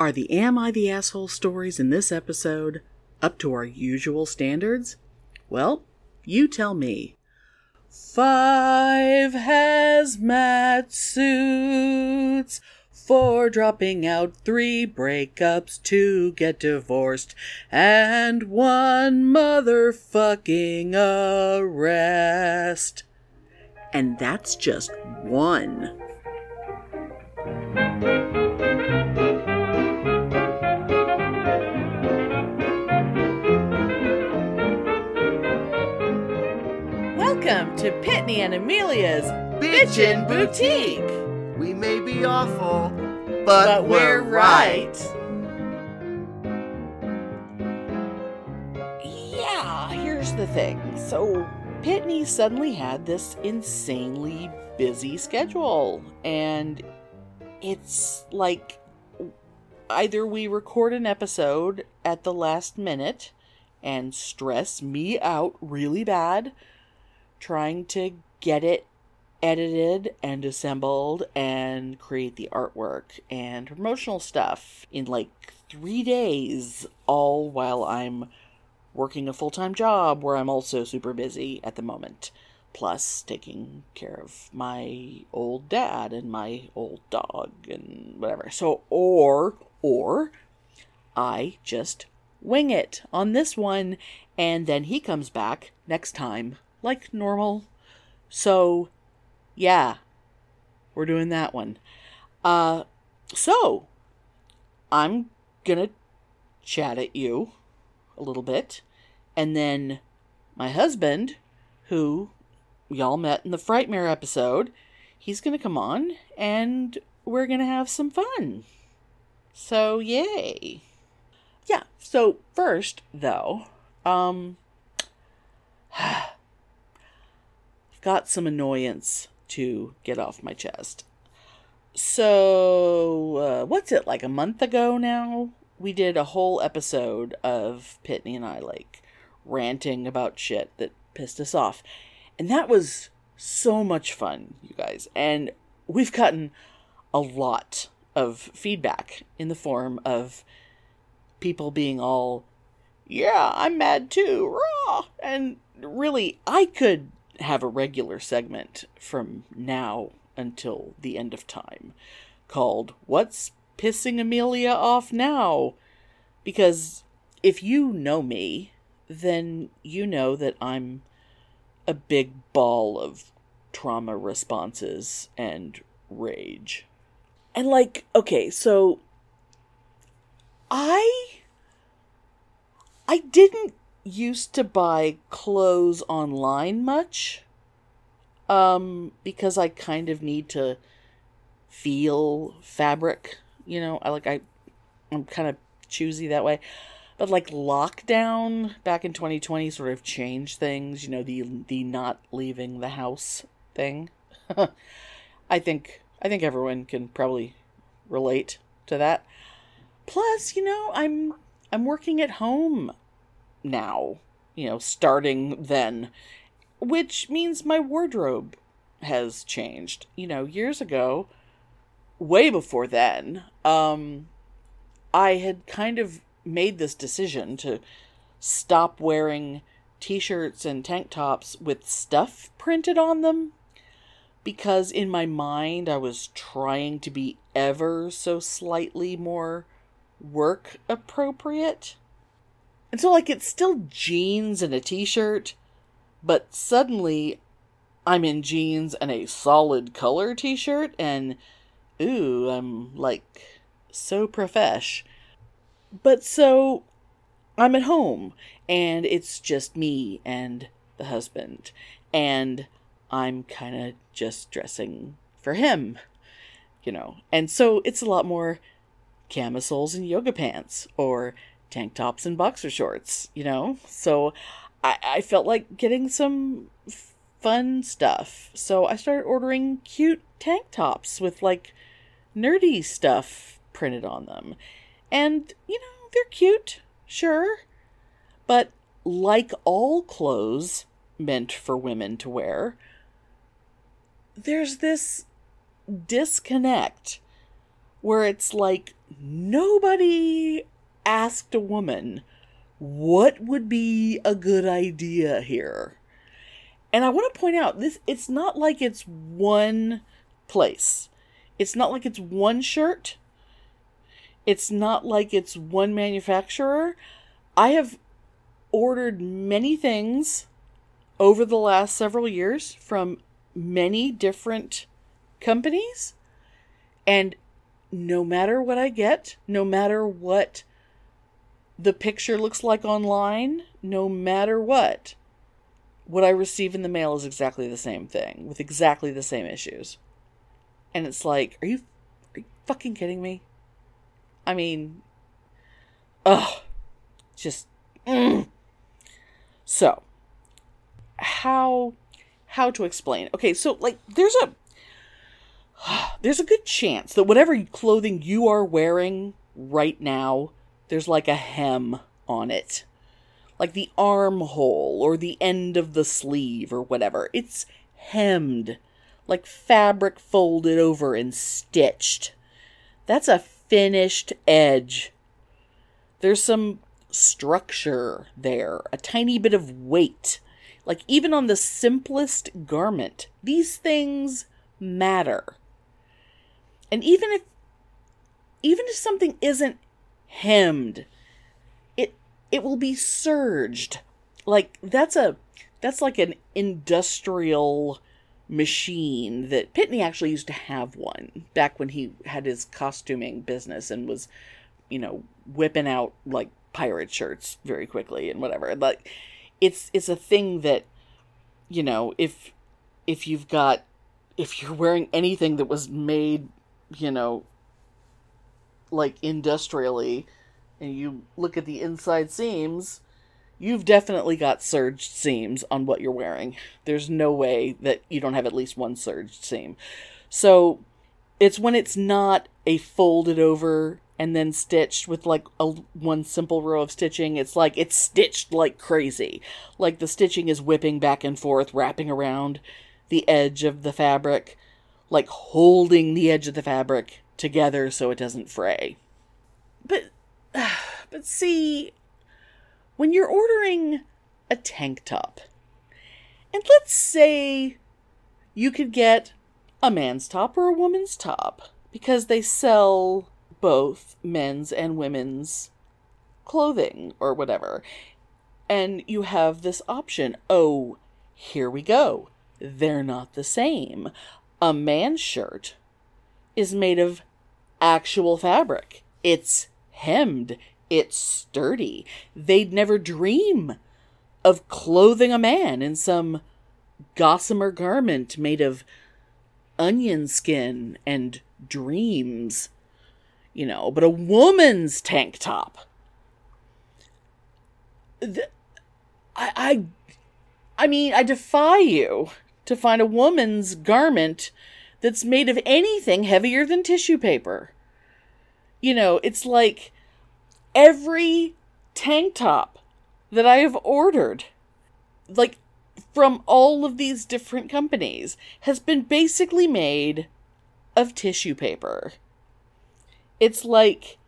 Are the Am I the Asshole stories in this episode up to our usual standards? Well, you tell me. Five hazmat suits four dropping out three breakups two get divorced and one motherfucking arrest. And that's just one. To Pitney and Amelia's Bitchin' Boutique. We may be awful, but, But we're right. Yeah, here's the thing. So, Pitney suddenly had this insanely busy schedule, and it's like either we record an episode at the last minute and stress me out really bad trying to get it edited and assembled and create the artwork and promotional stuff in like three days, all while I'm working a full time job where I'm also super busy at the moment. Plus, taking care of my old dad and my old dog and whatever. So, or, or, I just wing it on this one, and then he comes back next time like normal. So, yeah, we're doing that one. Uh, so I'm gonna chat at you a little bit, and then my husband, who y'all met in the Frightmare episode, he's gonna come on, and we're gonna have some fun. So, yay. Yeah, so first, though, um, got some annoyance to get off my chest. So, uh, what's it, like a month ago now? We did a whole episode of Pitney and I, like, ranting about shit that pissed us off. And that was so much fun, you guys. And we've gotten a lot of feedback in the form of people being all, yeah, I'm mad too, raw. And really, I could have a regular segment from now until the end of time called What's Pissing Amelia Off Now? Because if you know me, then you know that I'm a big ball of trauma responses and rage. And like, okay, so I I didn't used to buy clothes online much um because I kind of need to feel fabric, you know, I like I I'm kind of choosy that way. But like lockdown back in 2020 sort of changed things, you know, the the not leaving the house thing. I think I think everyone can probably relate to that. Plus, you know, I'm I'm working at home now, you know, starting then, which means my wardrobe has changed. You know, years ago, way before then, um, I had kind of made this decision to stop wearing t shirts and tank tops with stuff printed on them because in my mind I was trying to be ever so slightly more work appropriate. And so, like, it's still jeans and a t shirt, but suddenly I'm in jeans and a solid color t shirt, and ooh, I'm like so profesh. But so I'm at home, and it's just me and the husband, and I'm kind of just dressing for him, you know. And so it's a lot more camisoles and yoga pants, or tank tops and boxer shorts, you know? So I, I felt like getting some fun stuff. So I started ordering cute tank tops with like nerdy stuff printed on them. And, you know, they're cute, sure. But like all clothes meant for women to wear, there's this disconnect where it's like nobody asked a woman what would be a good idea here. And I want to point out this it's not like it's one place. It's not like it's one shirt. It's not like it's one manufacturer. I have ordered many things over the last several years from many different companies. And no matter what I get, no matter what the picture looks like online, no matter what, what I receive in the mail is exactly the same thing with exactly the same issues. And it's like, are you, are you fucking kidding me? I mean, ugh, just. Mm. So, how how to explain? Okay, so like there's a there's a good chance that whatever clothing you are wearing right now, there's like a hem on it. Like the armhole or the end of the sleeve or whatever. It's hemmed. Like fabric folded over and stitched. That's a finished edge. There's some structure there, a tiny bit of weight. Like, even on the simplest garment, these things matter. And even if even if something isn't hemmed, it it will be serged. Like that's a that's like an industrial machine that Pitney actually used to have one back when he had his costuming business and was, you know, whipping out like pirate shirts very quickly and whatever. But it's it's a thing that, you know, if if you've got if you're wearing anything that was made, you know, like industrially, and you look at the inside seams, you've definitely got serged seams on what you're wearing. There's no way that you don't have at least one serged seam. So it's when it's not a folded over and then stitched with like a one simple row of stitching. It's like it's stitched like crazy. Like the stitching is whipping back and forth, wrapping around the edge of the fabric, like holding the edge of the fabric together so it doesn't fray. But but see, when you're ordering a tank top, and let's say you could get a man's top or a woman's top because they sell both men's and women's clothing or whatever. And you have this option. Oh, here we go. They're not the same. A man's shirt is made of actual fabric. It's hemmed. It's sturdy. They'd never dream of clothing a man in some gossamer garment made of onion skin and dreams. You know, but a woman's tank top. The, I, I, I mean, I defy you to find a woman's garment that's made of anything heavier than tissue paper. You know, it's like every tank top that I have ordered, like from all of these different companies, has been basically made of tissue paper. It's like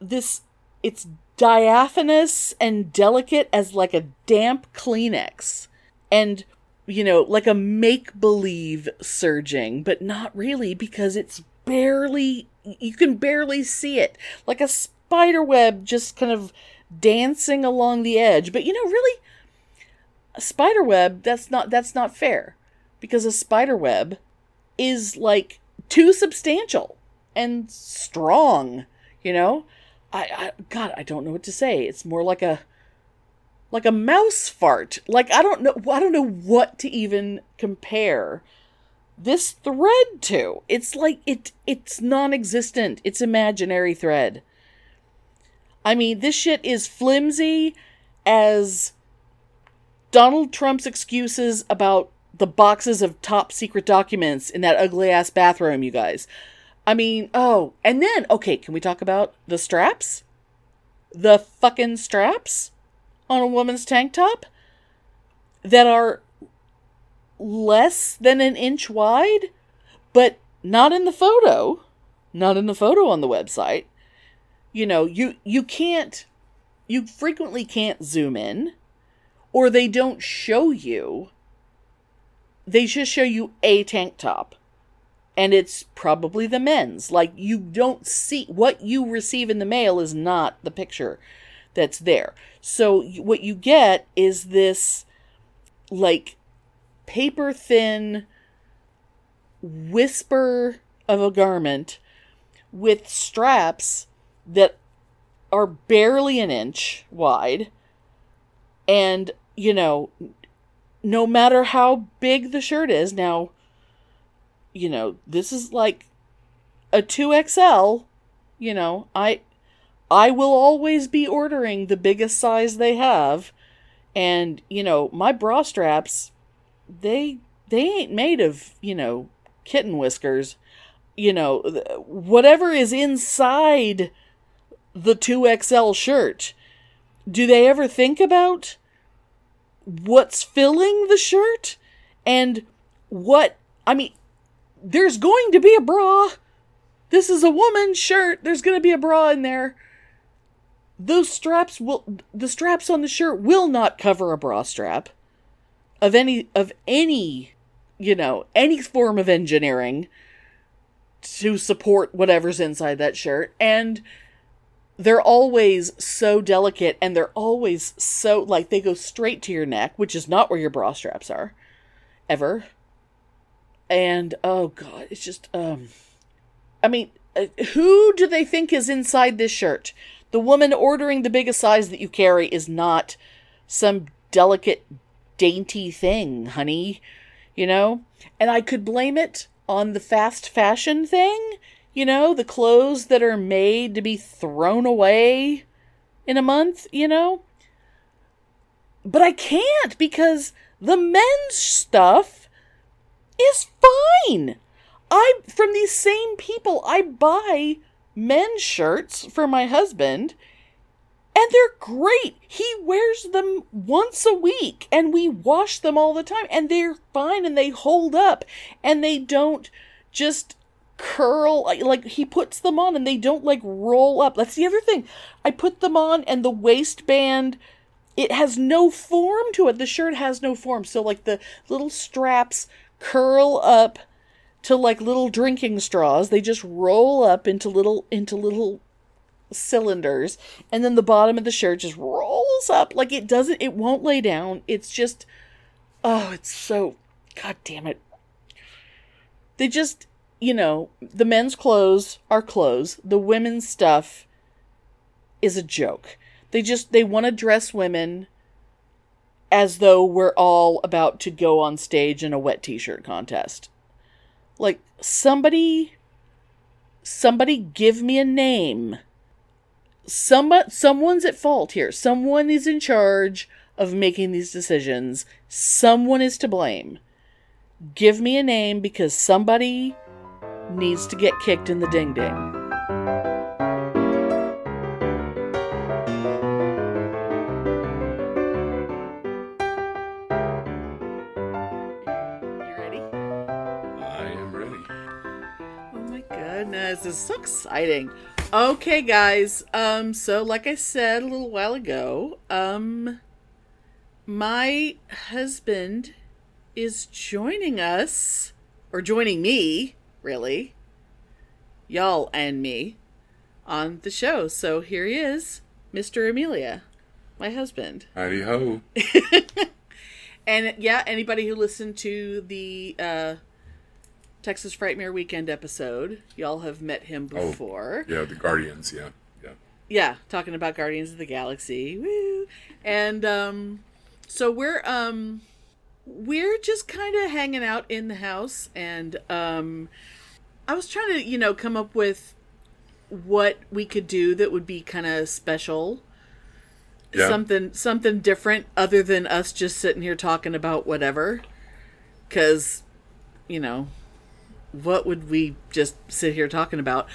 this, it's diaphanous and delicate as like a damp Kleenex. And you know, like a make believe serging, but not really because it's barely, you can barely see it. Like a spider web just kind of dancing along the edge. But you know, really, a spider web, that's not, that's not fair because a spider web is like too substantial and strong, you know? I, I, God, I don't know what to say. It's more like a, like a mouse fart. Like I don't know I don't know what to even compare this thread to. It's like it it's non-existent. It's imaginary thread. I mean, this shit is flimsy as Donald Trump's excuses about the boxes of top secret documents in that ugly ass bathroom, you guys. I mean, oh, and then okay, can we talk about the straps? The fucking straps? On a woman's tank top that are less than an inch wide, but not in the photo. not in the photo on the website. You know, you you can't you frequently can't zoom in or they don't show you they just show you a tank top and it's probably the men's like you don't see what you receive in the mail is not the picture that's there. So what you get is this like paper thin whisper of a garment with straps that are barely an inch wide. And you know no matter how big the shirt is now you know this is like a 2XL you know I I will always be ordering the biggest size they have. And you know my bra straps they they ain't made of you know kitten whiskers. You know whatever is inside the 2XL shirt do they ever think about what's filling the shirt? And what I mean there's going to be a bra. This is a woman's shirt. There's going to be a bra in there those straps will the straps on the shirt will not cover a bra strap of any of any you know any form of engineering to support whatever's inside that shirt. And they're always so delicate and they're always so like they go straight to your neck which is not where your bra straps are ever. And oh god it's just um i mean uh, who do they think is inside this shirt the woman ordering the biggest size that you carry is not some delicate dainty thing honey you know and i could blame it on the fast fashion thing you know, the clothes that are made to be thrown away in a month, you know? But I can't because the men's stuff is fine. I from these same people I buy men's shirts for my husband and they're great. He wears them once a week and we wash them all the time and they're fine and they hold up and they don't just curl like he puts them on and they don't like roll up. That's the other thing. I put them on and the waistband it has no form to it. The shirt has no form. So like the little straps curl up to like little drinking straws they just roll up into little into little cylinders and then the bottom of the shirt just rolls up like it doesn't it won't lay down it's just oh it's so god damn it they just you know, the men's clothes are clothes. The women's stuff is a joke. They just they want to dress women as though we're all about to go on stage in a wet t-shirt contest. Like somebody somebody give me a name. Some someone's at fault here. Someone is in charge of making these decisions. Someone is to blame. Give me a name because somebody needs to get kicked in the ding ding. Is so exciting. Okay, guys. Um, so like I said a little while ago, um, my husband is joining us, or joining me, really, y'all and me, on the show. So here he is, Mr. Amelia, my husband. Howdy ho. And yeah, anybody who listened to the uh, Texas Frightmare Weekend episode, y'all have met him Oh. before. Yeah, the Guardians. Yeah, yeah. yeah, talking about Guardians of the Galaxy. Woo! And um so we're um we're just kind of hanging out in the house and um I was trying to, you know, come up with what we could do that would be kind of special. Yeah. Something something different other than us just sitting here talking about whatever. Cuz you know, what would we just sit here talking about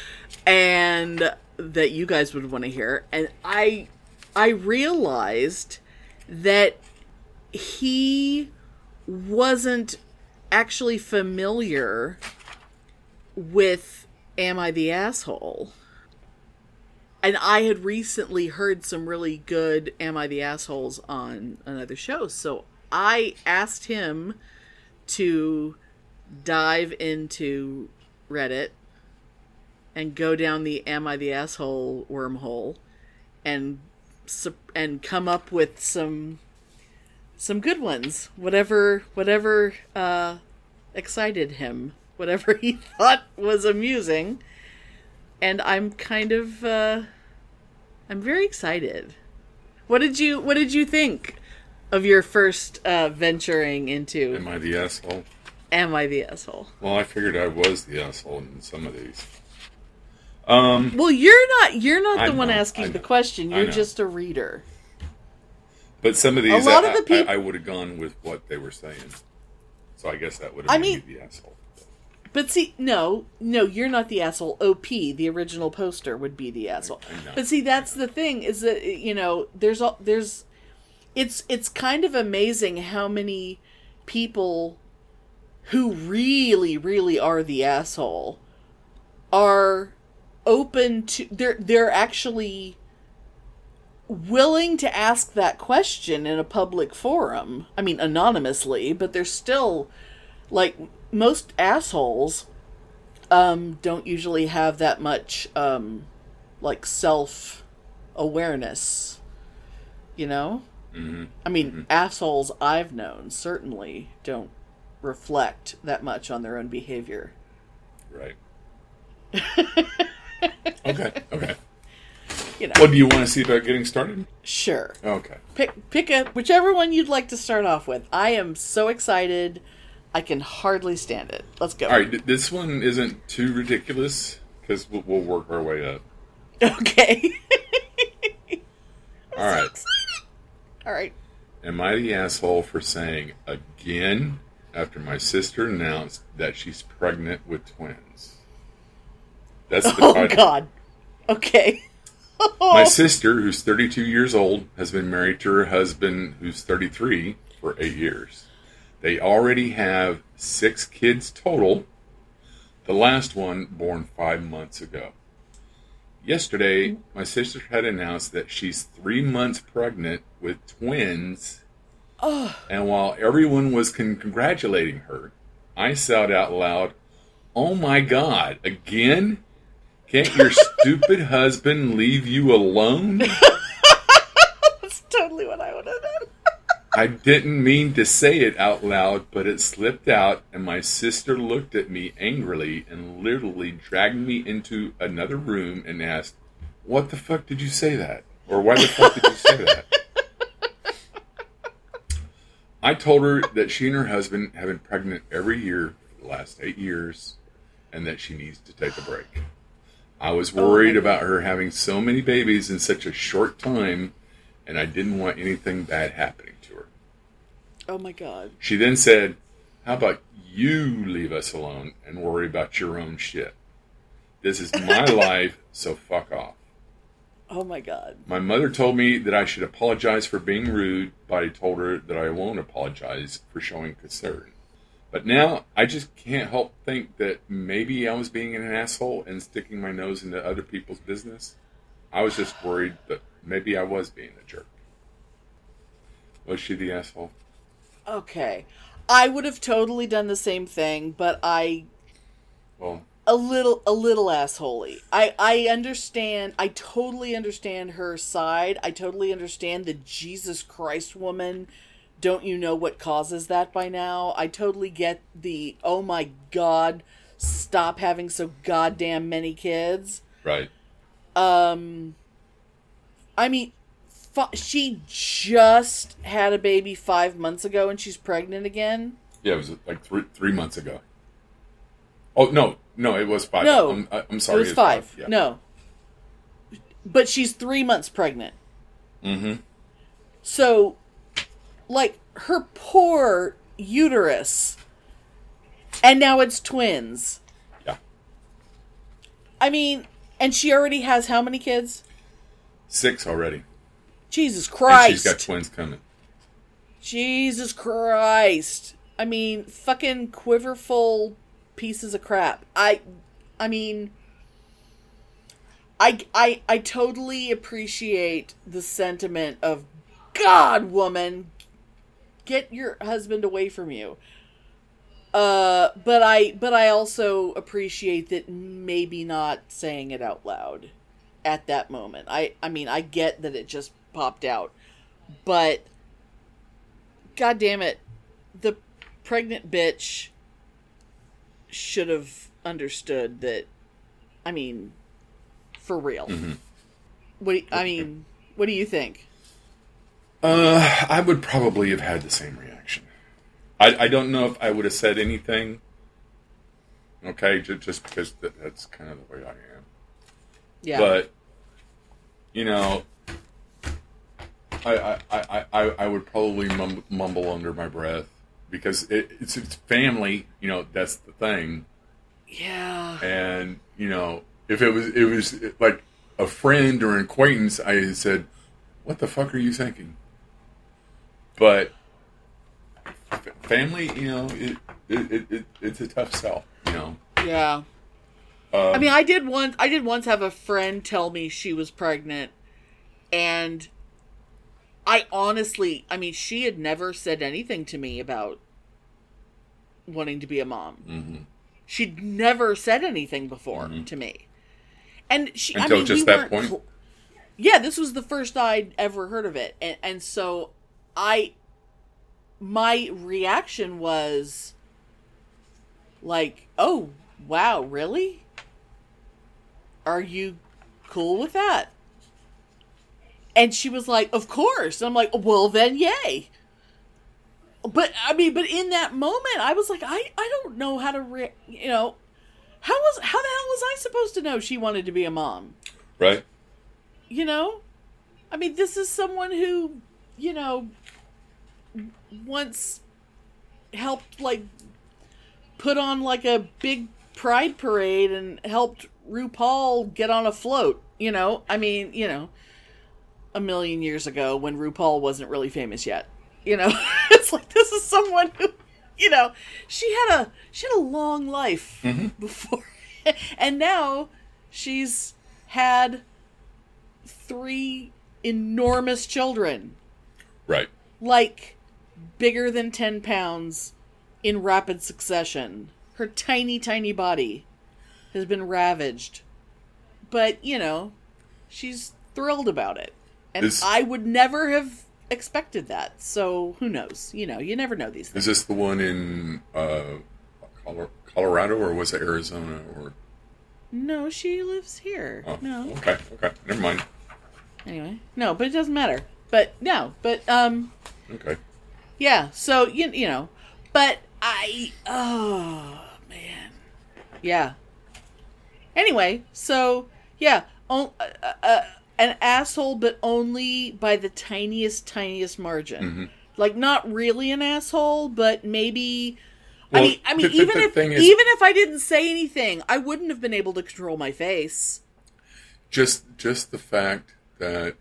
and that you guys would want to hear and i i realized that he wasn't actually familiar with Am I the Asshole? And I had recently heard some really good Am I the Assholes on another show. So I asked him to dive into Reddit and go down the Am I the Asshole wormhole and and come up with some some good ones. Whatever whatever uh excited him, whatever he thought was amusing. And I'm kind of uh I'm very excited. What did you what did you think of your first uh venturing into Am I the asshole? Am I the Asshole? Well, I figured I was the asshole in some of these. Um, Well, you're not you're not I the one know, asking the question. You're just a reader. but some of these, a lot I, of the peop- I, I would have gone with what they were saying. So I guess that would have I mean- me the asshole. But see, no, no, you're not the asshole. OP, the original poster, would be the asshole. But see, that's the thing is that you know, there's all there's, it's it's kind of amazing how many people who really really are the asshole are open to they're they're actually willing to ask that question in a public forum. I mean anonymously, but they're still like most assholes um don't usually have that much um like self awareness you know? Hmm i mean assholes i've known certainly don't reflect that much on their own behavior Right. okay. Okay. you know What do you want to see about getting started? sure Okay. pick pick a whichever one you'd like to start off with i am so excited i can hardly stand it let's go All right. This one isn't too ridiculous because we'll, we'll work our way up. okay All right. all right Am I the asshole for saying again after my sister announced that she's pregnant with twins? That's the oh title. god okay My sister, who's 32 years old, has been married to her husband, who's 33, for eight years. They already have six kids total, the last one born five months ago. Yesterday, my sister had announced that she's three months pregnant with twins. And while everyone was con- congratulating her, I said out loud, Oh my God, again? Can't your stupid husband leave you alone? That's totally what I would have done. I didn't mean to say it out loud, but it slipped out, and my sister looked at me angrily and literally dragged me into another room and asked, What the fuck did you say that? Or why the fuck did you say that? I told her that she and her husband have been pregnant every year for the last eight years and that she needs to take a break. I was oh, worried my about her having so many babies in such a short time, and I didn't want anything bad happening to her. Oh my god. She then said, How about you leave us alone and worry about your own shit? This is my life, so fuck off. Oh my god. My mother told me that I should apologize for being rude, but I told her that I won't apologize for showing concern. But now I just can't help think that maybe I was being an asshole and sticking my nose into other people's business. I was just worried that maybe I was being a jerk. Was she the asshole? Okay. I would have totally done the same thing, but I Well, a little a little assholey. I I understand. I totally understand her side. I totally understand the Jesus Christ woman. Don't you know what causes that by now? I totally get the oh my god, stop having so goddamn many kids. right. Um I mean fu- she just had a baby 5 months ago and she's pregnant again. Yeah, it was like three three months ago. Oh no, no, it was five. No. I'm, I'm sorry. it was 5. Yeah. No. But she's 3 months pregnant. Mm-hmm. So, like, her poor uterus. And now it's twins. Yeah. I mean, and she already has how many kids? Six already. Jesus And Christ. she's got twins coming. Jesus Christ. I mean, fucking quiverful pieces of crap. I I mean, I, I I totally appreciate the sentiment of God, woman, get your husband away from you. Uh, but I but I also appreciate that maybe not saying it out loud at that moment. I I mean I get that it just popped out, but God damn it, the pregnant bitch should have understood that. I mean, for real. What do I mean? What do you think? Uh, I would probably have had the same reaction. I, I don't know if I would have said anything. Okay, just, just because that, that's kind of the way I am. Yeah. But you know, I I, I, I, I would probably mum- mumble under my breath because it, it's it's family. You know, that's the thing. yeah. And you know, if it was it was like a friend or an acquaintance, I said, "What the fuck are you thinking?" But family, you know, it, it, it, it it's a tough sell. You know, Yeah. Um, I mean, I did once. I did once have a friend tell me she was pregnant, and I honestly, I mean, she had never said anything to me about wanting to be a mom. Mm-hmm. She'd never said anything before to me, and she Until I mean, just we that point? cl- yeah, this was the first I'd ever heard of it, and and so I, my reaction was like, oh wow, really? Are you cool with that? And she was like, Of course. And I'm like, Well, then, yay. But I mean, but in that moment, I was like, I, I don't know how to, re- you know, how was how the hell was I supposed to know she wanted to be a mom? right? You know, I mean, this is someone who, you know, once helped like put on like a big pride parade and helped RuPaul get on a float. You know, I mean, you know, a million years ago when RuPaul wasn't really famous yet. You know, it's like this is someone who, you know, she had a she had a long life mm-hmm. before, and now she's had three enormous children, Right. like bigger than 10 pounds in rapid succession. Her tiny, tiny body has been ravaged. But, you know, she's thrilled about it. And Is- I would never have expected that. So who knows? You know, you never know these things. Is this the one in uh, Colorado or was it Arizona or? No, she lives here. Oh, No. Okay. Okay. Never mind. Anyway, no, but it doesn't matter. But no, but um Okay. Yeah, so you you know, but I oh man, yeah. Anyway, so yeah, on, uh, uh, an asshole, but only by the tiniest, tiniest margin. Mm-hmm. Like not really an asshole, but maybe. Well, I mean, I mean, the- even the if is- even if I didn't say anything, I wouldn't have been able to control my face. Just just the fact that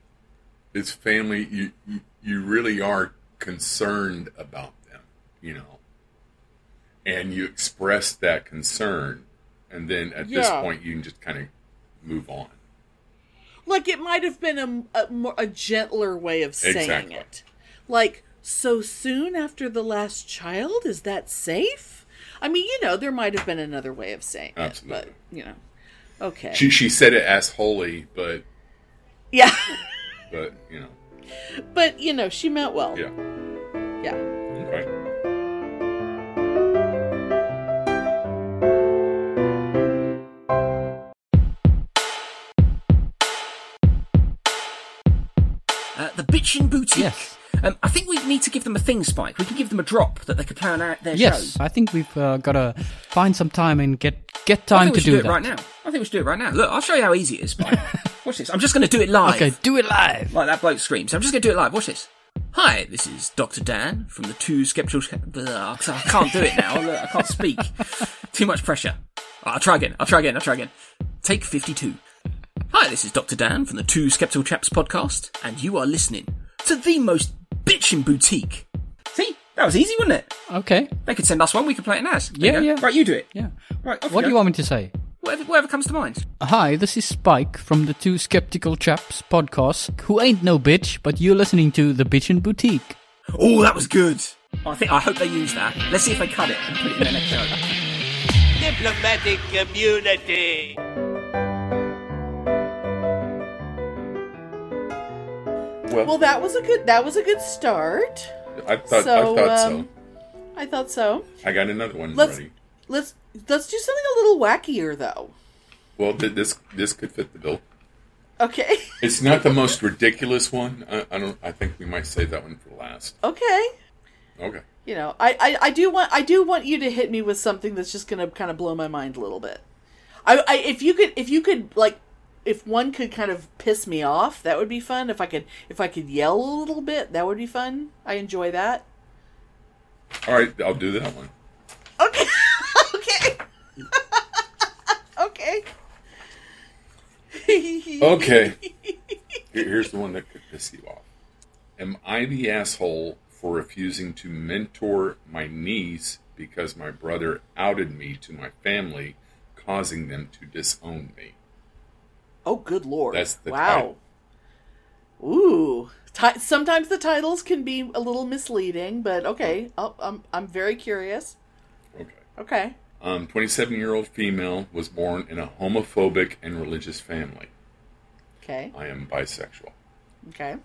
it's family, you you, you really are concerned about them, you know, and you express that concern, and then at this point you can just kind of move on. Like it might have been a, a more a gentler way of saying Exactly. it. Like so soon after the last child, is that safe? I mean, you know, there might have been another way of saying Absolutely. it, but you know, okay, She she said it as holy, but yeah, but you know, but you know, she meant well. yeah. yeah. Boutique. Yes. Um, I think we need to give them a thing spike. We can give them a drop that they could plan out their Yes, show. I think we've uh, got to find some time and get get I time think we to should do, do, that. it right now. I think we should do it right now. Look, I'll show you how easy it is, Spike. Watch this. I'm just going to do it live. Okay, do it live. Like that bloke screams. I'm just going to do it live. Watch this. Hi, this is Dr. Dan from the Two Skeptical... I can't do it now. Look, I can't speak. Too much pressure. I'll try again. I'll try again. I'll try again. Take 52. Hi, this is Dr. Dan from the Two Skeptical Chaps podcast, and you are listening to the most bitchin' boutique. See? That was easy, wasn't it? Okay. They could send us one. We could play it in as. Yeah, you yeah. Right, you do it. Yeah. Right, off What do go. you want me to say? Whatever, whatever comes to mind. Hi, this is Spike from the Two Skeptical Chaps podcast, who ain't no bitch, but you're listening to The Bitchin' Boutique. Oh, that was good. I think I hope they use that. Let's see if they cut it and put it in their next show. Diplomatic community. Well, Well, that was a good that was a good start. I thought so, I thought um, I thought so. so. I got another one Let's ready. let's let's do something a little wackier though. Well, th- this this could fit the bill. Okay. It's not the most ridiculous one. I, I don't. I think we might save that one for last. okay. Okay. You know, I, I, I do want I do want you to hit me with something that's just gonna kind of blow my mind a little bit. I, I if you could if you could like if one could kind of piss me off, that would be fun. If I could if I could yell a little bit, that would be fun. I enjoy that. All right, I'll do that one. Okay. okay. okay. Okay. Here's the one that could piss you off. Am I the asshole for refusing to mentor my niece because my brother outed me to my family, causing them to disown me? Oh, good lord! That's the wow. title. Ooh, Ti- sometimes the titles can be a little misleading, but okay. Oh, I'm I'm very curious. Okay. Okay. Um, 27 year old female was born in a homophobic and religious family. Okay. I am bisexual. Okay.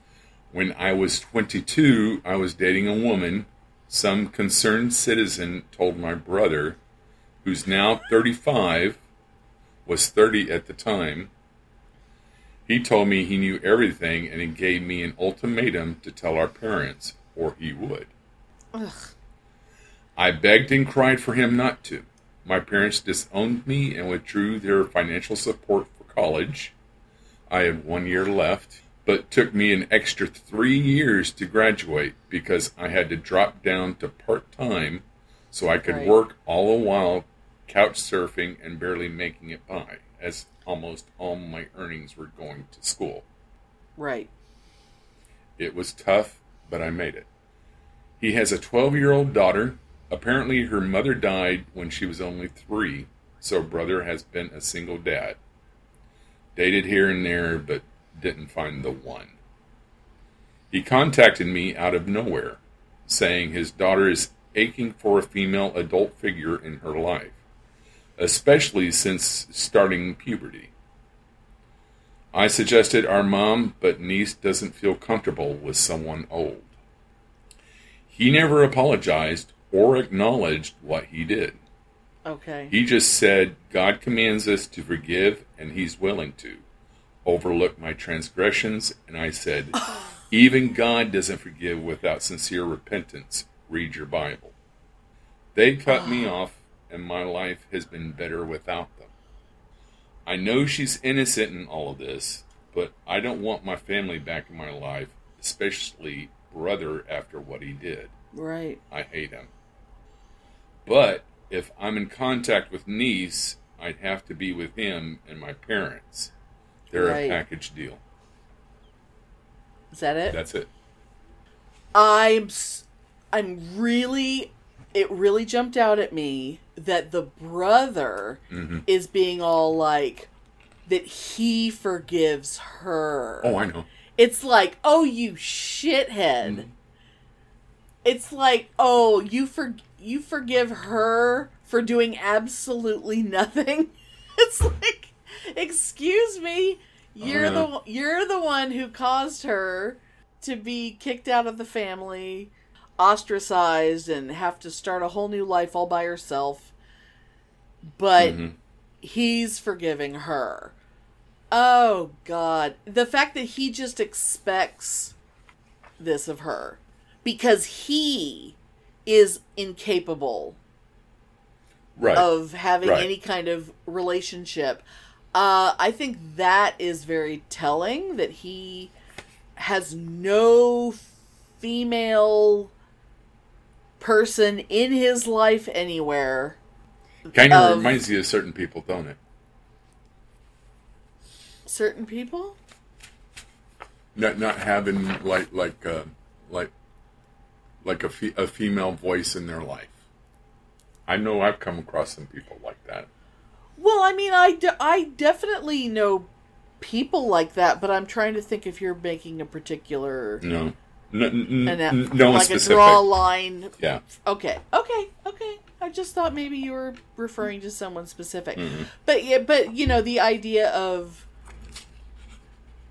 When I was 22, I was dating a woman. Some concerned citizen told my brother, who's now 35, was 30 at the time. He told me he knew everything and he gave me an ultimatum to tell our parents, or he would. Ugh. I begged and cried for him not to. My parents disowned me and withdrew their financial support for college. I had one year left, but took me an extra three years to graduate because I had to drop down to part time so I could Right. work all the while couch surfing and barely making it by, as almost all my earnings were going to school. Right. It was tough, but I made it. He has a 12 year old daughter. Apparently, her mother died when she was only three, so brother has been a single dad. Dated here and there, but didn't find the one. He contacted me out of nowhere, saying his daughter is aching for a female adult figure in her life, especially since starting puberty. I suggested our mom, but niece doesn't feel comfortable with someone old. He never apologized or acknowledged what he did. Okay. He just said, God commands us to forgive, and he's willing to. Overlook my transgressions, and I said, Even God doesn't forgive without sincere repentance. Read your Bible. They cut me off, and my life has been better without them. I know she's innocent in all of this, but I don't want my family back in my life, especially brother after what he did. right. I hate him. But if I'm in contact with niece, I'd have to be with him and my parents. They're Right. a package deal. Is that it? That's it. I'm I'm really it really jumped out at me that the brother Mm-hmm. is being all like that he forgives her. Oh, I know. It's like, "Oh, you shithead." It's like, "Oh, you for you forgive her for doing absolutely nothing." it's like, "Excuse me, you're yeah. the you're the one who caused her to be kicked out of the family, ostracized and have to start a whole new life all by herself." But Mhm. he's forgiving her. Oh god. The fact that he just expects this of her because he is incapable Right. of having Right. any kind of relationship. Uh, I think that is very telling that he has no female person in his life anywhere. kind of reminds you of certain people, don't it? Certain people? Not not having like like uh, like like a fe- a female voice in their life. I know I've come across some people like that. Well, I mean, I, de- I definitely know people like that, but I'm trying to think if you're making a particular No, no, n- an, n- no one like a draw line. Yeah, Okay, okay, okay. I just thought maybe you were referring to someone specific, Mm-hmm. but yeah, but you know the idea of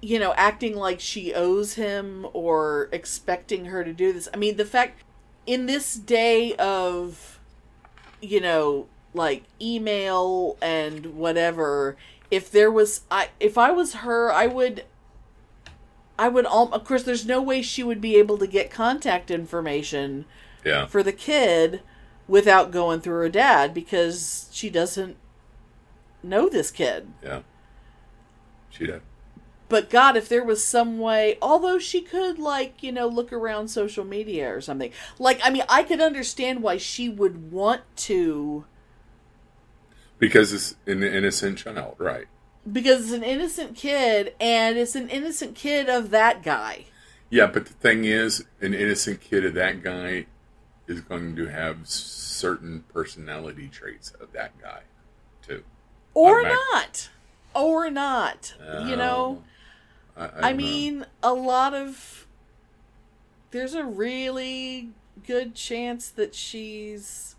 you know acting like she owes him or expecting her to do this. I mean, the fact in this day of you know like email and whatever if there was i if i was her i would i would all of course there's no way she would be able to get contact information yeah, for the kid without going through her dad because she doesn't know this kid yeah. She did. but god if there was some way although she could like you know look around social media or something like i mean i could understand why she would want to Because it's an innocent child, right? Because it's an innocent kid and it's an innocent kid of that guy Yeah, but the thing is, an innocent kid of that guy is going to have certain personality traits of that guy, too. or Automatic- not or not you know I, I know. mean, a lot of. There's a really good chance that she's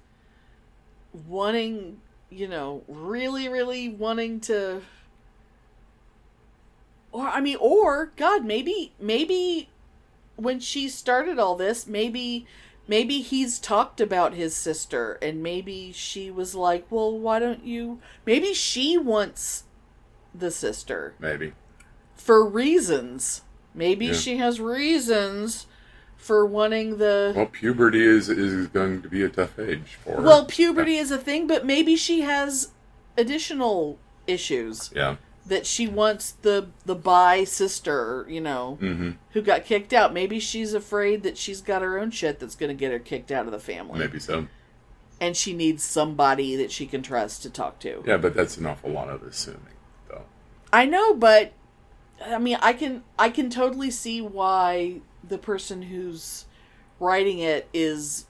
wanting, you know, really, really wanting to. Or, I mean, or, God, maybe, maybe when she started all this, maybe. Maybe he's talked about his sister, and maybe she was like, Well, why don't you. Maybe she wants the sister maybe. for reasons. Maybe Yeah. she has reasons for wanting the. Well, puberty is is going to be a tough age for her. Well, puberty is a thing, but maybe she has additional issues Yeah. That she wants the the bi sister, you know, hmm who got kicked out. Maybe she's afraid that she's got her own shit that's going to get her kicked out of the family, Maybe so. and she needs somebody that she can trust to talk to. Yeah, but that's an awful lot of assuming, though. I know, but I mean, I can I can totally see why the person who's writing it is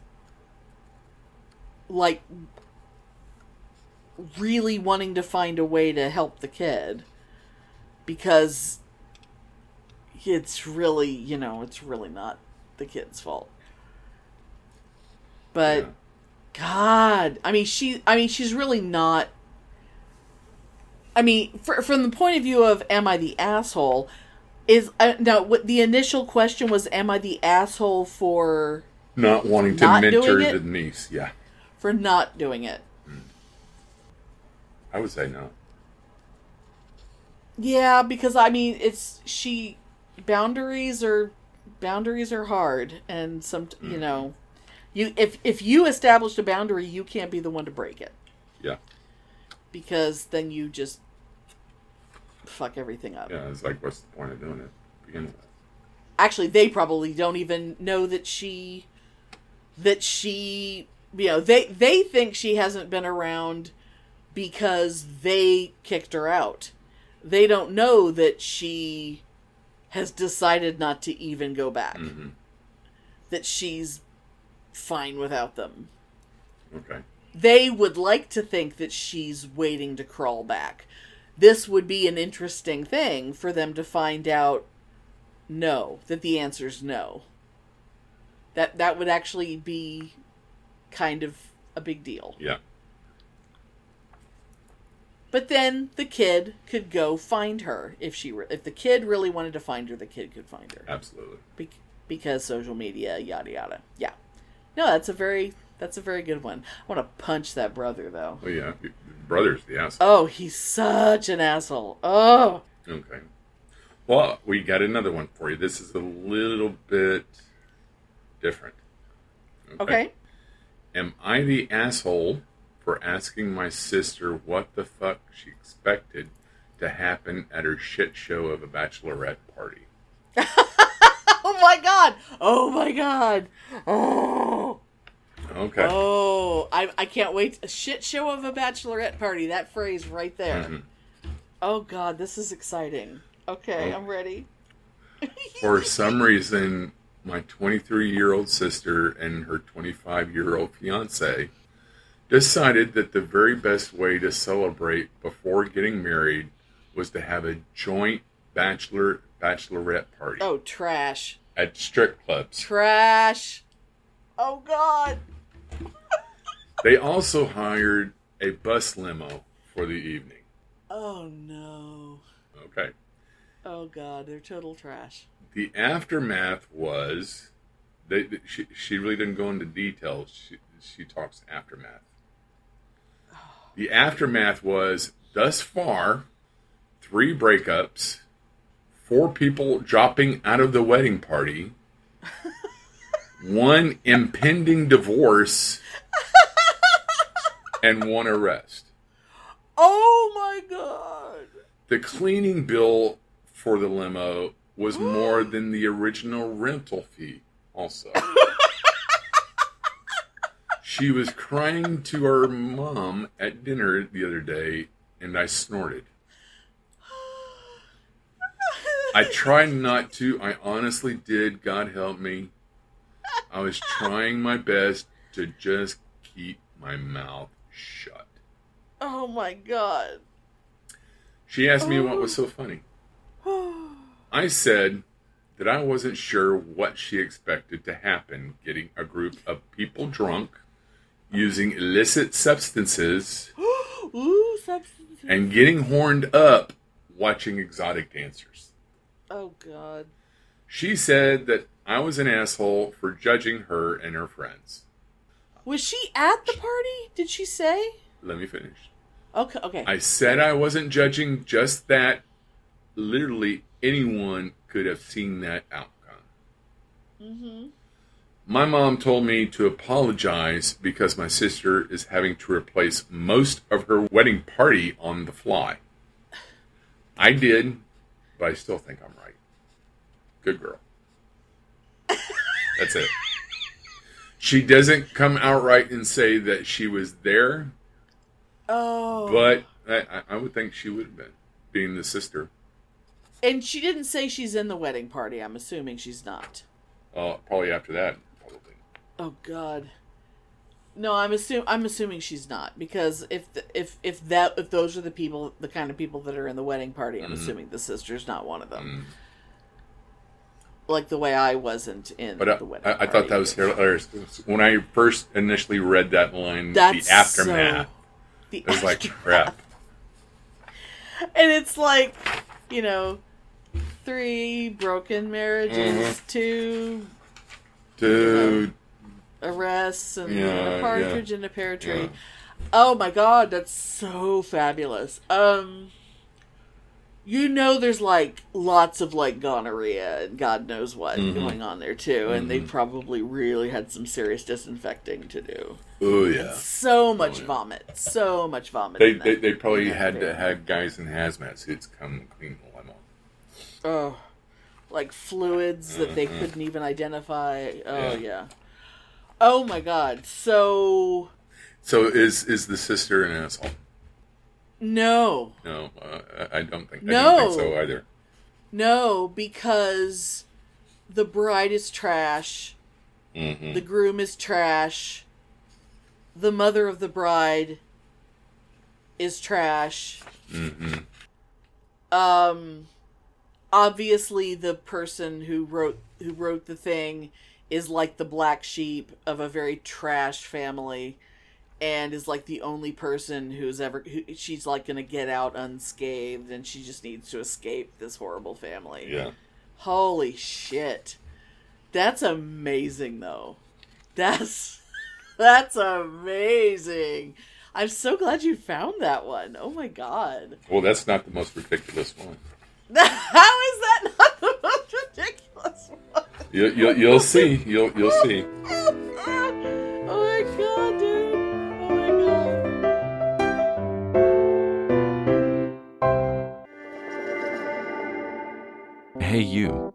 like really wanting to find a way to help the kid because it's really, you know, it's really not the kid's fault. But Yeah. God, I mean, she, I mean, she's really not. I mean, for, from the point of view of "Am I the asshole?" Is uh, now what the initial question was? Am I the asshole for Not wanting to Not mentor the niece. Yeah, for not doing it? I would say no. Yeah, because I mean, it's she boundaries are boundaries are hard, and some you mm. know, you if if you established a boundary, you can't be the one to break it Yeah, because then you just fuck everything up. yeah. It's like, what's the point of doing it? Begin with. actually they probably don't even know that she that she you know they they think she hasn't been around because they kicked her out they don't know that she has decided not to even go back Mm-hmm. that she's fine without them Okay. they would like to think that she's waiting to crawl back. This would be an interesting thing for them to find out no, that the answer's no. That that would actually be kind of a big deal. Yeah. But then the kid could go find her if she re- if the kid really wanted to find her, the kid could find her. Absolutely. Be- because social media, yada yada. Yeah. No, that's a very that's a very good one. I want to punch that brother though. Oh yeah. Brothers, the asshole. Oh, he's such an asshole. Oh. Okay. Well, we got another one for you. This is a little bit different. Okay. Am I the asshole for asking my sister what the fuck she expected to happen at her shit show of a bachelorette party? Oh my god. Oh my god. Oh. Okay. Oh, I I can't wait. A shit show of a bachelorette party. That phrase right there. Mhm. Oh god, this is exciting. Okay, Oh. I'm ready. For some reason, my 23 year old sister and her 25 year old fiance decided that the very best way to celebrate before getting married was to have a joint bachelor bachelorette party Oh, trash. at strip clubs. Trash. Oh, God. They also hired a bus limo for the evening. Oh, no. Okay. Oh, God. They're total trash. The aftermath was they, she, she really didn't go into details. She, she talks aftermath. The aftermath was thus far three breakups, four people dropping out of the wedding party, one impending divorce, and one arrest. Oh, my God. The cleaning bill for the limo was more than the original rental fee, also. she was crying to her mom at dinner the other day, and I snorted. I tried not to. I honestly did. God help me. I was trying my best to just keep my mouth shut. Oh, my God. She asked me what was oh. so funny. I said that I wasn't sure what she expected to happen getting a group of people drunk, using illicit substances, Ooh, substances. and getting horned up watching exotic dancers. Oh, God. She said that I was an asshole for judging her and her friends. Was she at the party? Did she say? Let me finish. Okay, okay. I said I wasn't judging just that. Literally anyone could have seen that outcome. mm-hmm. My mom told me to apologize because my sister is having to replace most of her wedding party on the fly. I did, but I still think I'm right. Good girl. That's it. She doesn't come outright and say that she was there, Oh. but I, I- would think she would have been, being the sister. And she didn't say she's in the wedding party. I'm assuming she's not. Uh, probably after that. Oh God. No, I'm assuming I'm assuming she's not because if the, if if that if those are the people the kind of people that are in the wedding party, I'm mm-hmm. assuming the sister's not one of them. Mm-hmm. Like the way I wasn't in But I, the wedding. I, I thought that was hilarious. When I first initially read that line, That's the aftermath, so- the it was like, crap. and it's like, you know, three broken marriages, Mm-hmm. two Dude, arrests, and Yeah, a yeah. partridge in a pear tree. Yeah. Oh my god, that's so fabulous. Um you know there's like lots of like gonorrhea and God knows what Mm-hmm. going on there too, and they probably really had some serious disinfecting to do. oh yeah. So much vomit. So much vomit. They, that- they, they probably had to have guys in hazmat suits come and clean the limo. Oh, like fluids that they couldn't even identify. Oh Mm-hmm. Yeah. yeah. Oh my god. So So is is the sister an asshole? no. No, uh, I I don't think. I No. don't think so either. No, because the bride is trash. hmm The groom is trash. The mother of the bride is trash. hmm Um obviously the person who wrote who wrote the thing is like the black sheep of a very trash family and is like the only person who's ever who, she's like going to get out unscathed and she just needs to escape this horrible family. Yeah. Holy shit. That's amazing though. That's that's amazing. I'm so glad you found that one. Oh my god. Well, that's not the most ridiculous one. How is that not the most ridiculous one? You, you, you'll see. You'll you'll see. oh my god, dude. Oh my god. Hey, you.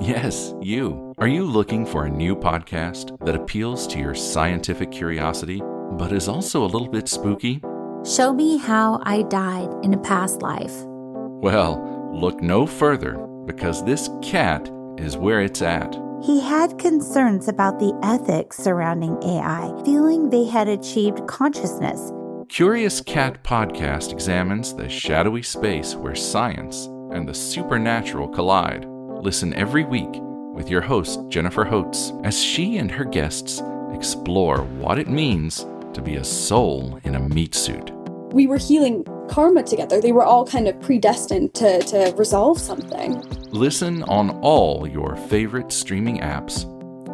Yes, you. Are you looking for a new podcast that appeals to your scientific curiosity, but is also a little bit spooky? Show me how I died in a past life. Well, look no further because this cat is where it's at. He had concerns about the ethics surrounding AI, feeling they had achieved consciousness. Curious Cat podcast examines the shadowy space where science and the supernatural collide. Listen every week with your host, Jennifer Holtz, as she and her guests explore what it means to be a soul in a meat suit. We were healing karma together. They were all kind of predestined to, to resolve something. Listen on all your favorite streaming apps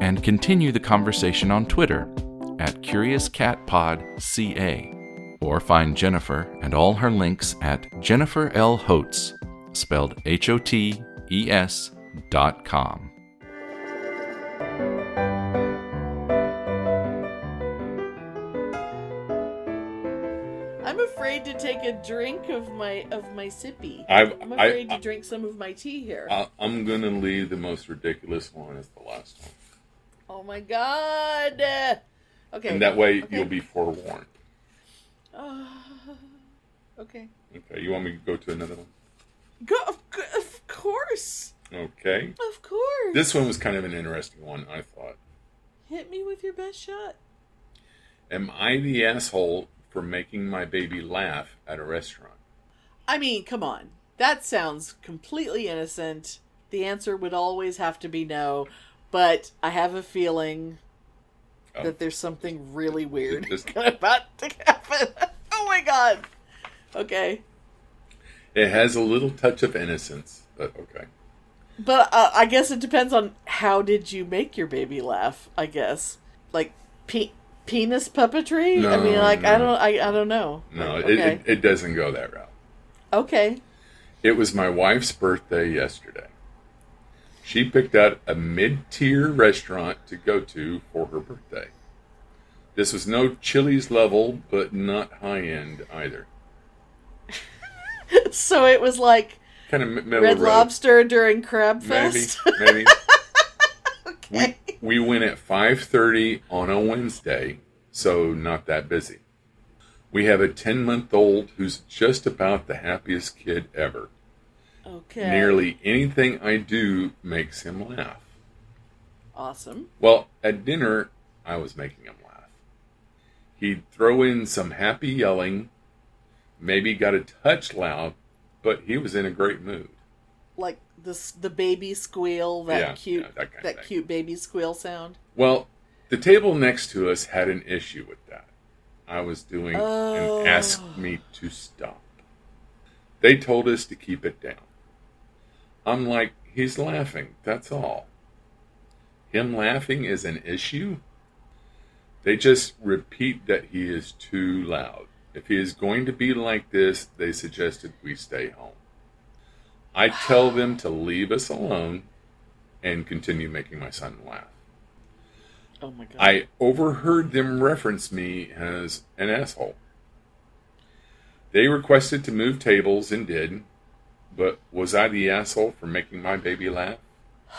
and continue the conversation on Twitter at CuriousCatPodCA or find Jennifer and all her links at Jennifer L. Spelled H O T E S dot com. I'm afraid to take a drink of my of my sippy. I've- I'm afraid I- to drink some of my tea here. I, I'm gonna leave the most ridiculous one as the last one, oh my god. Okay. and that way okay. you'll be forewarned. Uh, okay. Okay, you want me to go to another one? Go. Of, of course. Okay. Of course. This one was kind of an interesting one, I thought. Hit me with your best shot. Am I the asshole for making my baby laugh at a restaurant? I mean, come on. That sounds completely innocent. The answer would always have to be no, but I have a feeling Oh. that there's something really weird This- about to happen. oh my god. Okay. It has a little touch of innocence, but okay. But uh, I guess it depends on how did you make your baby laugh, I guess. Like pe- penis puppetry? I mean like I don't I, I don't know. No, it, okay. it, it doesn't go that route. okay. It was my wife's birthday yesterday. She picked out a mid tier restaurant to go to for her birthday. This was no Chili's level, but not high end either. So it was like Kind of middle Red road. Lobster during Crab Maybe, Fest. maybe. okay. We we went at 5:30 on a Wednesday, so not that busy. We have a 10-month-old who's just about the happiest kid ever. Okay. Nearly anything I do makes him laugh. Awesome. Well, at dinner, I was making him laugh. He'd throw in some happy yelling, maybe got a touch loud, but he was in a great mood. Like this the baby squeal, that Yeah, cute yeah, that that cute baby squeal sound. Well, the table next to us had an issue with that. I was doing Oh. and asked me to stop. They told us to keep it down. I'm like, he's laughing, that's all. Him laughing is an issue? They just repeat that he is too loud. If he is going to be like this, they suggested we stay home. I tell them to leave us alone and continue making my son laugh. Oh my god. I overheard them reference me as an asshole. They requested to move tables and did, but was I the asshole for making my baby laugh?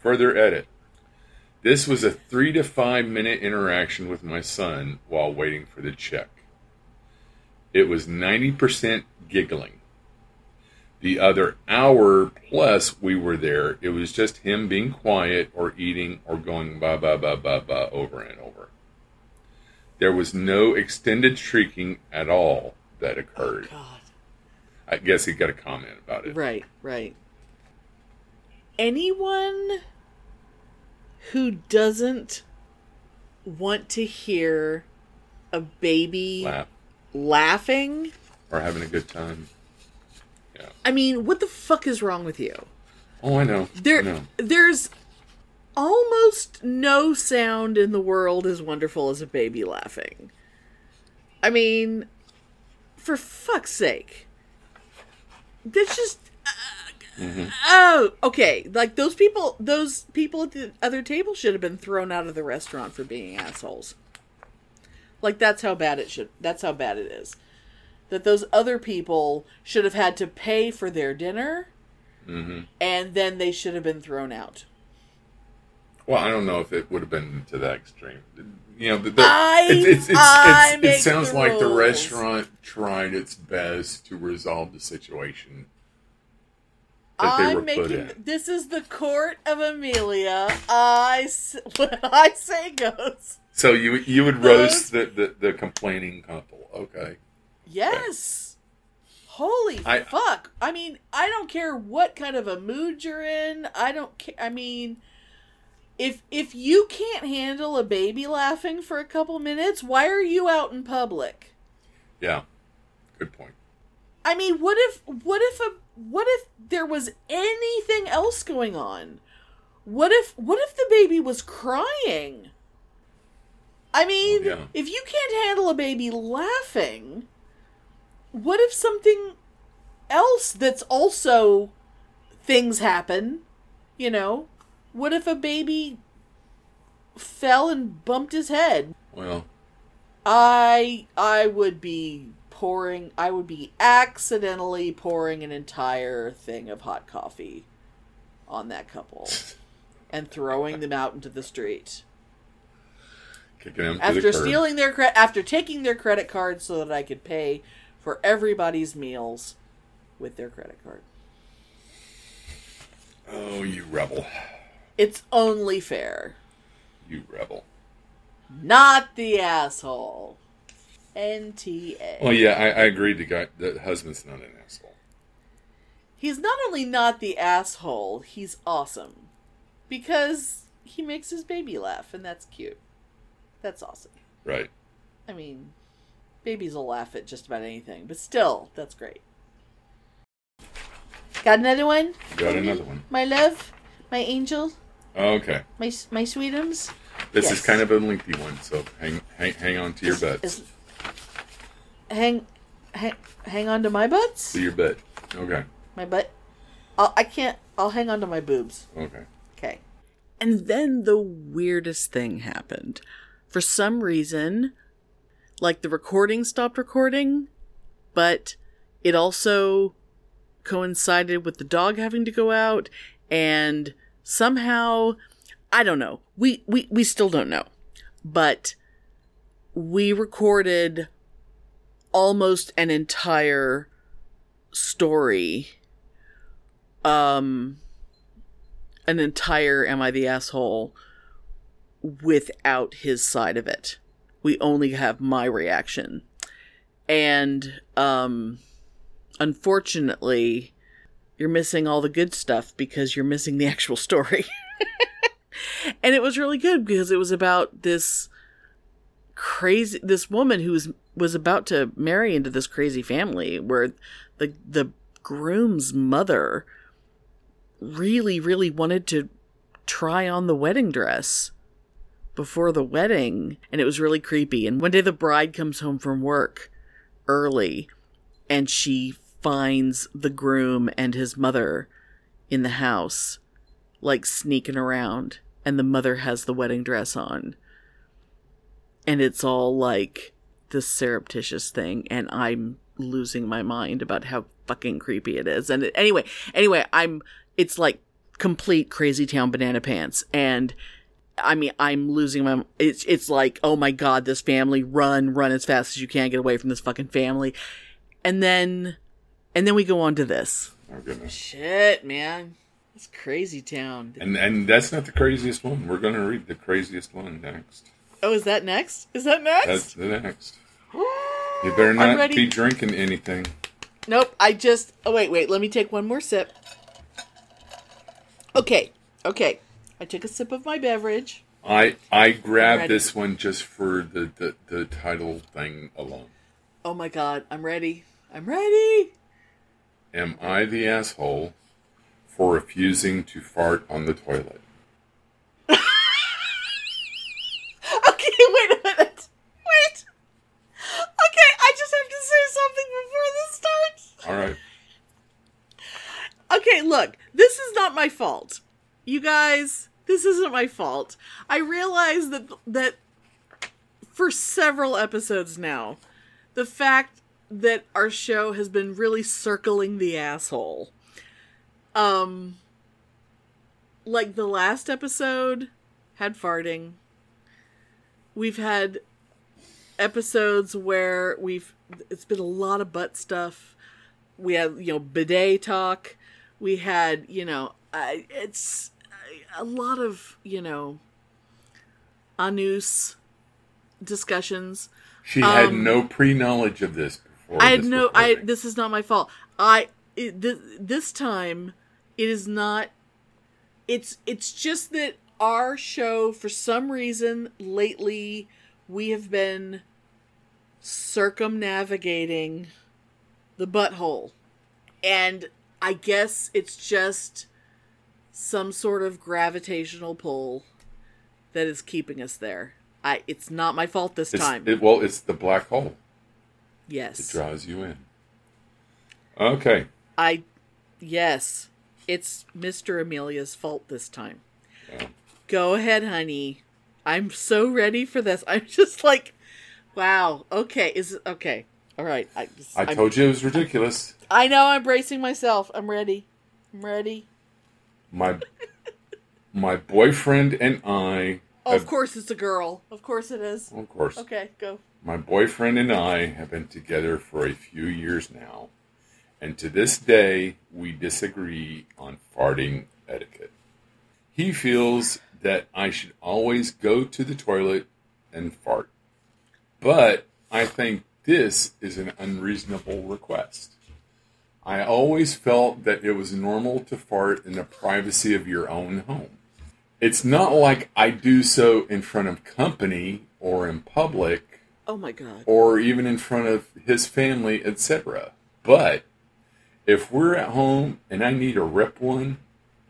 Further edit. This was a three to five minute interaction with my son while waiting for the check. It was 90% giggling. The other hour plus we were there, it was just him being quiet or eating or going ba ba ba ba ba over and over. There was no extended shrieking at all that occurred. Oh, God. I guess he got a comment about it. Right, right. Anyone who doesn't want to hear a baby Laugh laughing, or having a good time. Yeah. I mean, what the fuck is wrong with you? Oh, I know. There I know. there's almost no sound in the world as wonderful as a baby laughing. I mean, for fuck's sake. That's just Mm-hmm. Oh, okay. Like those people those people at the other table should have been thrown out of the restaurant for being assholes. Like that's how bad it should that's how bad it is. That those other people should have had to pay for their dinner Mm-hmm. and then they should have been thrown out. Well, I don't know if it would have been to that extreme. You know, the, the, I- it's, it's, it's, I it's, make it sounds like the restaurant tried its best to resolve the situation. that they I'm were put making. in. This is the court of Amelia. I what I say goes. So you you would roast the, the, the complaining couple. Okay. Yes. Holy I- fuck! I mean, I don't care what kind of a mood you're in. I don't care. I mean, if if you can't handle a baby laughing for a couple minutes, why are you out in public? Yeah. Good point. I mean, what if what if a what if there was anything else going on? What if what if the baby was crying? I mean, Oh, yeah. if you can't handle a baby laughing, what if something else that's also things happen, you know? What if a baby fell and bumped his head? Well, I I would be pouring I would be accidentally pouring an entire thing of hot coffee on that couple and throwing them out into the street after the stealing their cre- after taking their credit card so that I could pay for everybody's meals with their credit card. Oh, you rebel. It's only fair. You rebel. Not the asshole. NTA. Well, yeah, I, I agree. The guy, the husband's not an asshole. He's not only not the asshole, he's awesome. Because he makes his baby laugh, and that's cute. That's awesome. Right. I mean, babies will laugh at just about anything, but still, that's great. Got another one? Got another one. My love? My angel? Okay. My, my sweetums? This Yes. is kind of a lengthy one, so hang hang, hang on to your butts. Is- hang, hang, hang on to my butts? To your butt. Okay. My butt? I'll, I can't, I'll hang on to my boobs. Okay. Okay. And then the weirdest thing happened. For some reason, like the recording stopped recording, but it also coincided with the dog having to go out and somehow I don't know. We we we still don't know. But we recorded almost an entire story um an entire am i the asshole without his side of it we only have my reaction. And um unfortunately you're missing all the good stuff because you're missing the actual story. And it was really good because it was about this crazy this woman who was was about to marry into this crazy family where the the groom's mother really really wanted to try on the wedding dress before the wedding and it was really creepy. And one day the bride comes home from work early and she finds the groom and his mother in the house like sneaking around and the mother has the wedding dress on. And it's all like this surreptitious thing and i'm losing my mind about how fucking creepy it is. And it, anyway anyway i'm it's like complete crazy town banana pants. And i mean i'm losing my it's it's like oh my god this family run run as fast as you can get away from this fucking family and then and then we go on to this Oh goodness. shit man it's crazy town And and that's not the craziest one. We're gonna read the craziest one next. oh is that next is that next That's the next. You better not be drinking anything. Nope, I just. Oh, wait, wait, let me take one more sip. Okay, okay. I took a sip of my beverage. I I grabbed this one just for the, the, the title thing alone. Oh my god, I'm ready. I'm ready. Am I the asshole for refusing to fart on the toilet? Okay, wait a minute. Wait. Okay, I just have to say something before this starts. All right. Okay, look, this is not my fault. You guys, this isn't my fault. I realize that that for several episodes now, the fact that our show has been really circling the asshole. Um like the last episode had farting. We've had episodes where we've it's been a lot of butt stuff. We had, you know, bidet talk. We had, you know, I, it's a lot of, you know, anus discussions. She had Um, no pre knowledge of this before. I had no. I this is not my fault. I it, th- this time it is not. It's it's just that our show for some reason lately we have been circumnavigating the butthole, and I guess it's just some sort of gravitational pull that is keeping us there. I it's not my fault this It's, time. it, well, it's the black hole. Yes. It draws you in. Okay. I yes, it's Mr. Amelia's fault this time. Well, Go ahead, honey. I'm so ready for this. I'm just like, wow. Okay, is okay? All right. I I I'm- told you it was ridiculous. I know. I'm bracing myself. I'm ready. I'm ready. My my boyfriend and I. Oh, have- of course, it's a girl. Of course, it is. Of course. Okay, go. My boyfriend and I have been together for a few years now, and to this day, we disagree on farting etiquette. He feels that I should always go to the toilet and fart, but I think this is an unreasonable request. I always felt that it was normal to fart in the privacy of your own home. It's not like I do so in front of company or in public Oh my god. or even in front of his family, etc. But if we're at home and I need to rip one,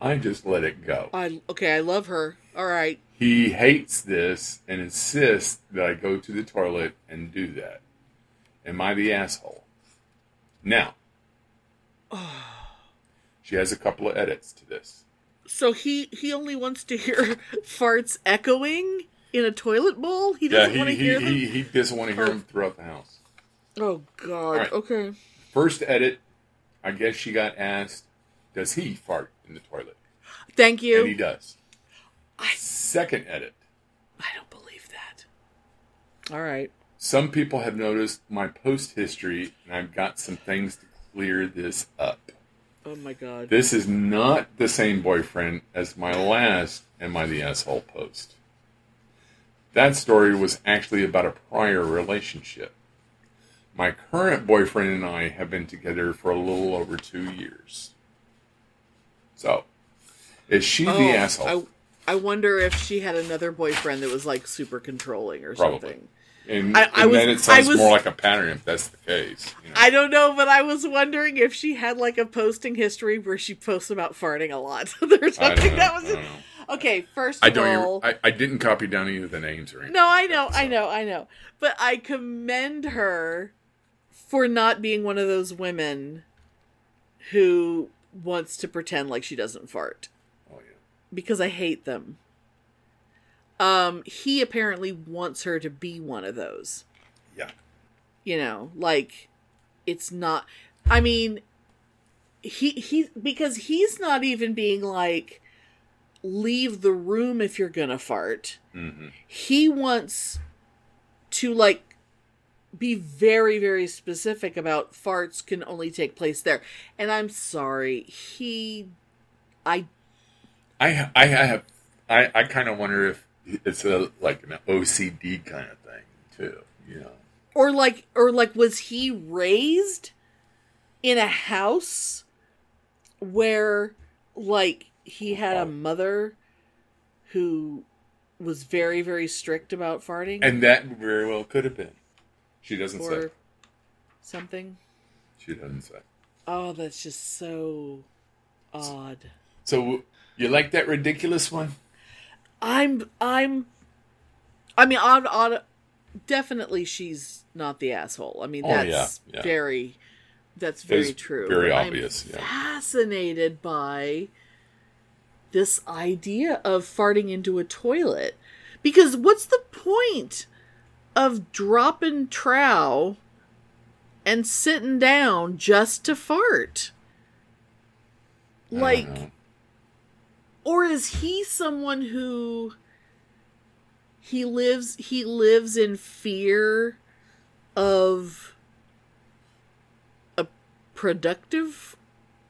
I just let it go. I okay. I love her. All right. He hates this and insists that I go to the toilet and do that. Am I the asshole? Now, she has a couple of edits to this. So he he only wants to hear farts echoing in a toilet bowl. He doesn't yeah, want to he, hear he, them. he, he doesn't want to hear Oh. them throughout the house. Oh God. right. Okay. First edit, I guess she got asked, does he fart in the toilet? Thank you. And he does. I, Second edit. I don't believe that. All right. Some people have noticed my post history, and I've got some things to clear this up. Oh my God. This is not the same boyfriend as my last Am I the Asshole post. That story was actually about a prior relationship. My current boyfriend and I have been together for a little over two years. So, is she Oh, the asshole? I, I wonder if she had another boyfriend that was like super controlling or Probably. something. And I- I and was- then it sounds was- more like a pattern if that's the case. You know? I don't know, but I was wondering if she had like a posting history where she posts about farting a lot. or don't something that was I don't know. okay. First I of don't. all, Even, I, I didn't copy down any of the names or anything. No, I know, So- I know, I know. But I commend her for not being one of those women who wants to pretend like she doesn't fart Oh yeah. because I hate them. Um he apparently wants her to be one of those. Yeah. You know, like it's not I mean he he because he's not even being like leave the room if you're going to fart hmm he wants to like be very very specific about farts can only take place there and i'm sorry he i I I have I I kind of wonder if it's a like an OCD kind of thing too. You know. or like or like was he raised in a house where like he had a mother who was very very strict about farting And that very well could have been. She doesn't say. something She doesn't say. oh that's just so odd So you like that ridiculous one? I'm I'm I mean on on definitely she's not the asshole. I mean Oh, that's yeah, yeah. very that's very true. very But I'm obvious, yeah. Fascinated by this idea of farting into a toilet. Because what's the point of dropping trow and sitting down just to fart? Like. Or is he someone who he lives he lives in fear of a productive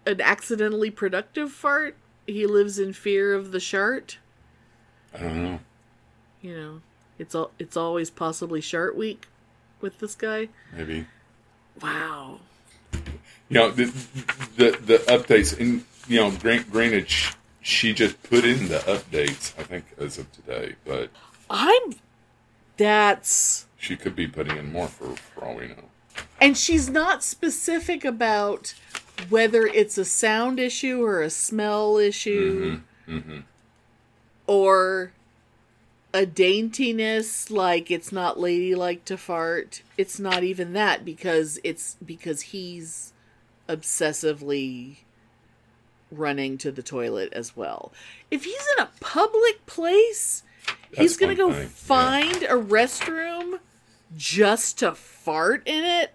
an accidentally productive fart. He lives in fear of the shart. I don't know. You know, it's all it's always possibly shart week with this guy. Maybe. Wow. You know the the, the updates, and you know, granted, sh- she just put in the updates. I think as of today, but I'm. That's she could be putting in more for for all we know. and she's not specific about whether it's a sound issue or a smell issue Mm-hmm. or a daintiness like it's not ladylike to fart it's not even that because it's because he's obsessively running to the toilet as well. If he's in a public place he's gonna go thing, find a restroom just to fart in it.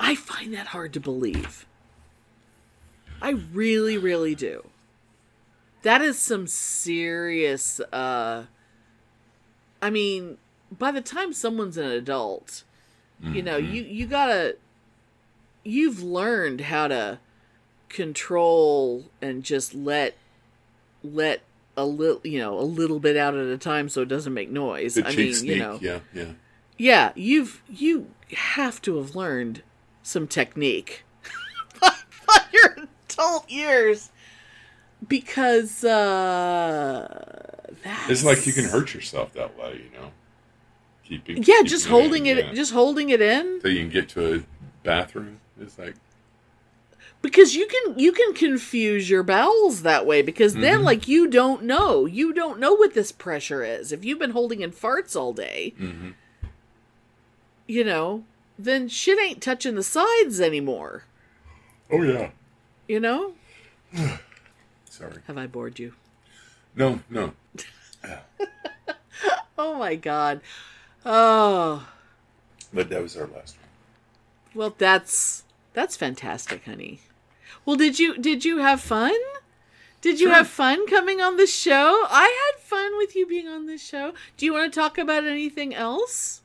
I find that hard to believe. I really really do. That is some serious uh i mean by the time someone's an adult you know you you gotta you've learned how to control and just let let a little you know a little bit out at a time so it doesn't make noise The i mean sneak, you know yeah, yeah. yeah you've you have to have learned some technique by, by your adult years because uh that's It's like you can hurt yourself that way, you know. Keeping yeah keeping just holding in, it yeah. just holding it in so you can get to a bathroom. It's like because you can you can confuse your bowels that way because then Mhm. like you don't know you don't know what this pressure is if you've been holding in farts all day mhm. you know then shit ain't touching the sides anymore Oh yeah. you know Sorry. have i bored you No, no. oh my god oh But that was our last one. well that's that's fantastic honey well did you did you have fun did you Sure. have fun coming on the show i had fun with you being on this show do you want to talk about anything else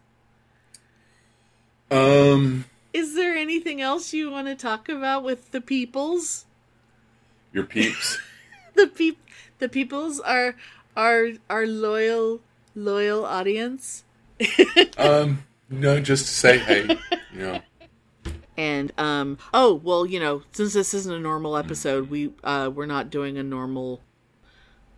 Um, Is there anything else you want to talk about with the peoples? your peeps. The peop the peoples are are our loyal loyal audience. um, no, just to say hey. You know, And um oh, well, you know, since this isn't a normal episode, we uh we're not doing a normal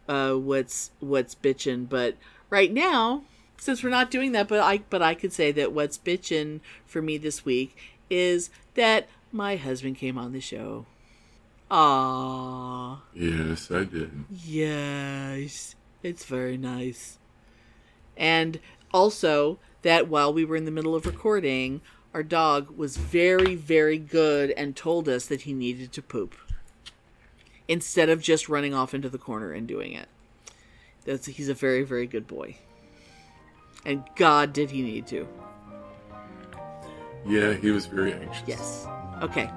uh what's what's bitchin', but right now, since we're not doing that, but I but I could say that what's bitchin' for me this week is that my husband came on the show. Aww. yes, I did. Yes, it's very nice. And also that while we were in the middle of recording, our dog was very, very good and told us that he needed to poop instead of just running off into the corner and doing it. That's he's a very, very good boy. And God did he need to. Yeah, he was very anxious. Yes. Okay.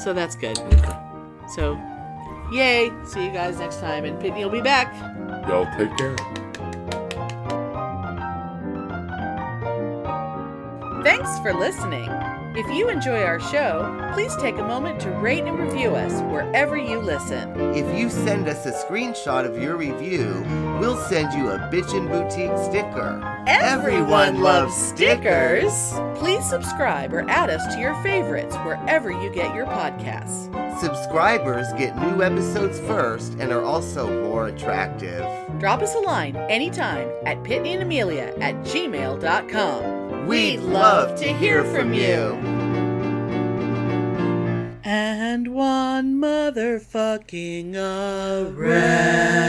So that's good. Okay. So, yay! See you guys next time, and Pitney will be back. Y'all take care. Thanks for listening. If you enjoy our show, please take a moment to rate and review us wherever you listen. If you send us a screenshot of your review, we'll send you a Bitchin' Boutique sticker. Everyone, Everyone loves stickers. stickers! Please subscribe or add us to your favorites wherever you get your podcasts. Subscribers get new episodes first and are also more attractive. Drop us a line anytime at pitneyandamelia at gmail.com. We'd love to hear from you. And one motherfucking arrest.